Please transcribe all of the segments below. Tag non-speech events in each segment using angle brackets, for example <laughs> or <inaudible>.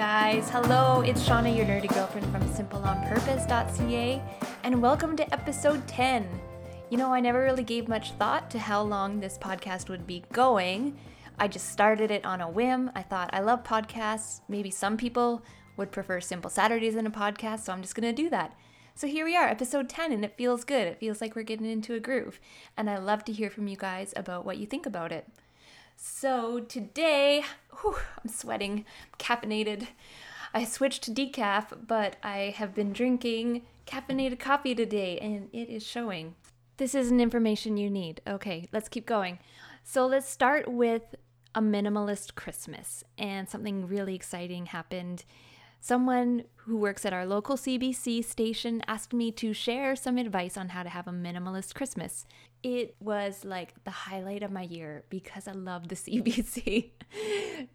guys. Hello, it's Shauna, your nerdy girlfriend from simpleonpurpose.ca, and welcome to episode 10. You know, I never really gave much thought to how long this podcast would be going. I just started it on a whim. I thought I love podcasts. Maybe some people would prefer Simple Saturdays in a podcast, so I'm just going to do that. So here we are, episode 10, and it feels good. It feels like we're getting into a groove. And I love to hear from you guys about what you think about it. So today, whew, I'm sweating, caffeinated. I switched to decaf, but I have been drinking caffeinated coffee today, and it is showing. This isn't information you need. Okay, let's keep going. So let's start with a minimalist Christmas, and something really exciting happened Someone who works at our local CBC station asked me to share some advice on how to have a minimalist Christmas. It was like the highlight of my year because I love the <laughs> CBC.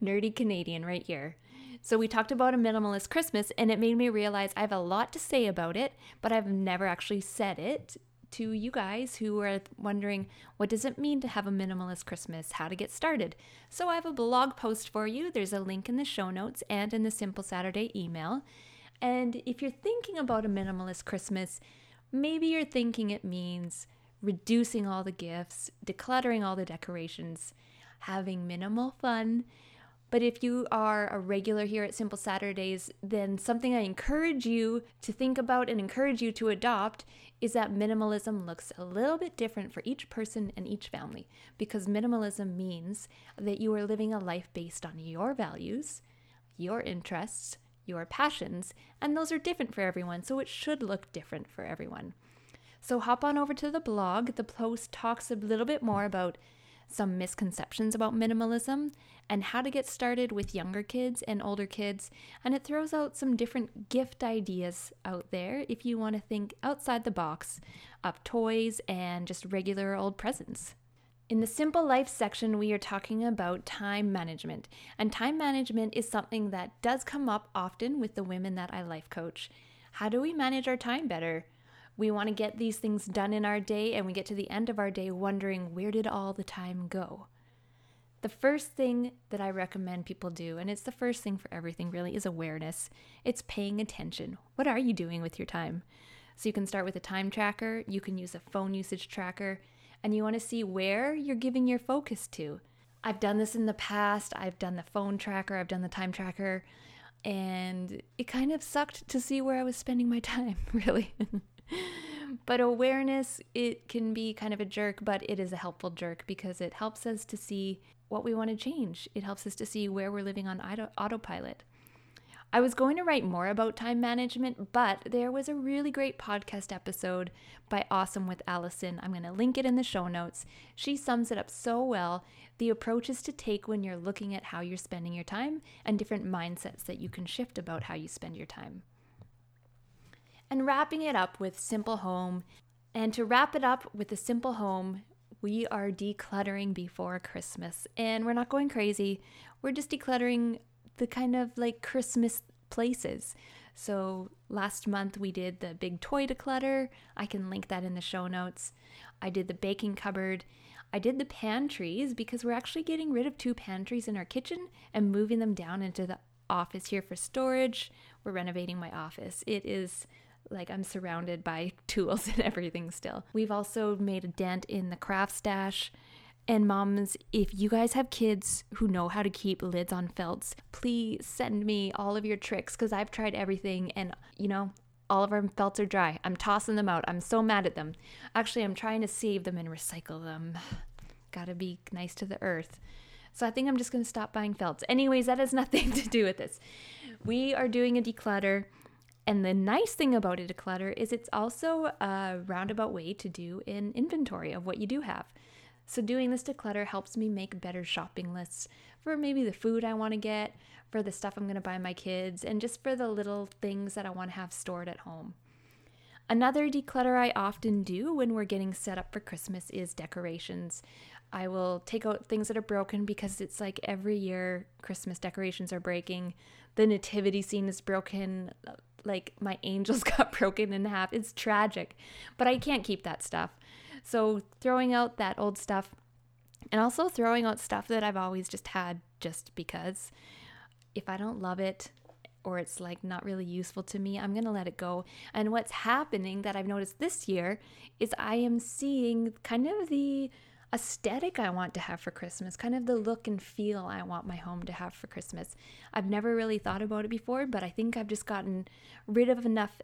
Nerdy Canadian right here. So we talked about a minimalist Christmas and it made me realize I have a lot to say about it, but I've never actually said it to you guys who are wondering what does it mean to have a minimalist Christmas, how to get started. So I have a blog post for you. There's a link in the show notes and in the Simple Saturday email. And if you're thinking about a minimalist Christmas, maybe you're thinking it means reducing all the gifts, decluttering all the decorations, having minimal fun, but if you are a regular here at Simple Saturdays, then something I encourage you to think about and encourage you to adopt is that minimalism looks a little bit different for each person and each family because minimalism means that you are living a life based on your values, your interests, your passions, and those are different for everyone, so it should look different for everyone. So hop on over to the blog. The post talks a little bit more about some misconceptions about minimalism and how to get started with younger kids and older kids. And it throws out some different gift ideas out there if you want to think outside the box of toys and just regular old presents. In the Simple Life section, we are talking about time management. And time management is something that does come up often with the women that I life coach. How do we manage our time better? We want to get these things done in our day, and we get to the end of our day wondering where did all the time go? The first thing that I recommend people do, and it's the first thing for everything really, is awareness. It's paying attention. What are you doing with your time? So you can start with a time tracker, you can use a phone usage tracker, and you want to see where you're giving your focus to. I've done this in the past. I've done the phone tracker, I've done the time tracker, and it kind of sucked to see where I was spending my <laughs> time, really. But awareness, it can be kind of a jerk, but it is a helpful jerk because it helps us to see what we want to change. It helps us to see where we're living on auto- autopilot. I was going to write more about time management, but there was a really great podcast episode by Awesome with Allison. I'm going to link it in the show notes. She sums it up so well the approaches to take when you're looking at how you're spending your time and different mindsets that you can shift about how you spend your time and wrapping it up with Simple Home. And to wrap it up with the Simple Home, we are decluttering before Christmas. And we're not going crazy, we're just decluttering the kind of like Christmas places. So last month we did the big toy declutter. I can link that in the show notes. I did the baking cupboard. I did the pantries because we're actually getting rid of two pantries in our kitchen and moving them down into the office here for storage. We're renovating my office. It is like I'm surrounded by <laughs> tools and everything still. We've also made a dent in the craft stash. And moms, if you guys have kids who know how to keep lids on felts, please send me all of your tricks because I've tried everything and, you know, all of our felts are dry. I'm tossing them out. I'm so mad at them. Actually, I'm trying to save them and recycle them. <sighs> Gotta be nice to the earth. So I think I'm just gonna stop buying felts. Anyways, that has <laughs> nothing to do with this. We are doing a declutter. And the nice thing about a declutter is it's also a roundabout way to do an inventory of what you do have. So, doing this declutter helps me make better shopping lists for maybe the food I want to get, for the stuff I'm going to buy my kids, and just for the little things that I want to have stored at home. Another declutter I often do when we're getting set up for Christmas is decorations. I will take out things that are broken because it's like every year Christmas decorations are breaking. The nativity scene is broken like my <laughs> angels got broken in half. It's tragic, but I can't keep that stuff. So throwing out that old stuff and also throwing out stuff that I've always just had just because if I don't love it, or it's like not really useful to me, I'm going to let it go. And what's happening that I've noticed this year is I am seeing kind of the aesthetic I want to have for Christmas, kind of the look and feel I want my home to have for Christmas. I've never really thought about it before, but I think I've just gotten rid of enough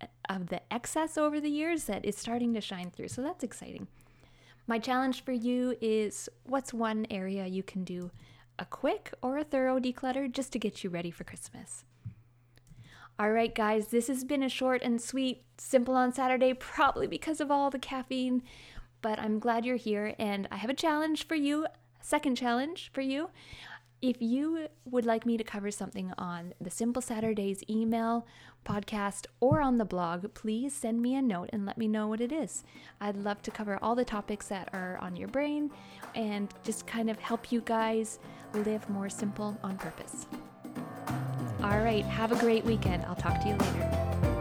uh, of the excess over the years that it's starting to shine through. So that's exciting. My challenge for you is what's one area you can do a quick or a thorough declutter just to get you ready for Christmas? All right, guys, this has been a short and sweet, simple on Saturday, probably because of all the caffeine, but I'm glad you're here. And I have a challenge for you, second challenge for you. If you would like me to cover something on the Simple Saturdays email, podcast, or on the blog, please send me a note and let me know what it is. I'd love to cover all the topics that are on your brain and just kind of help you guys live more simple on purpose. All right, have a great weekend. I'll talk to you later.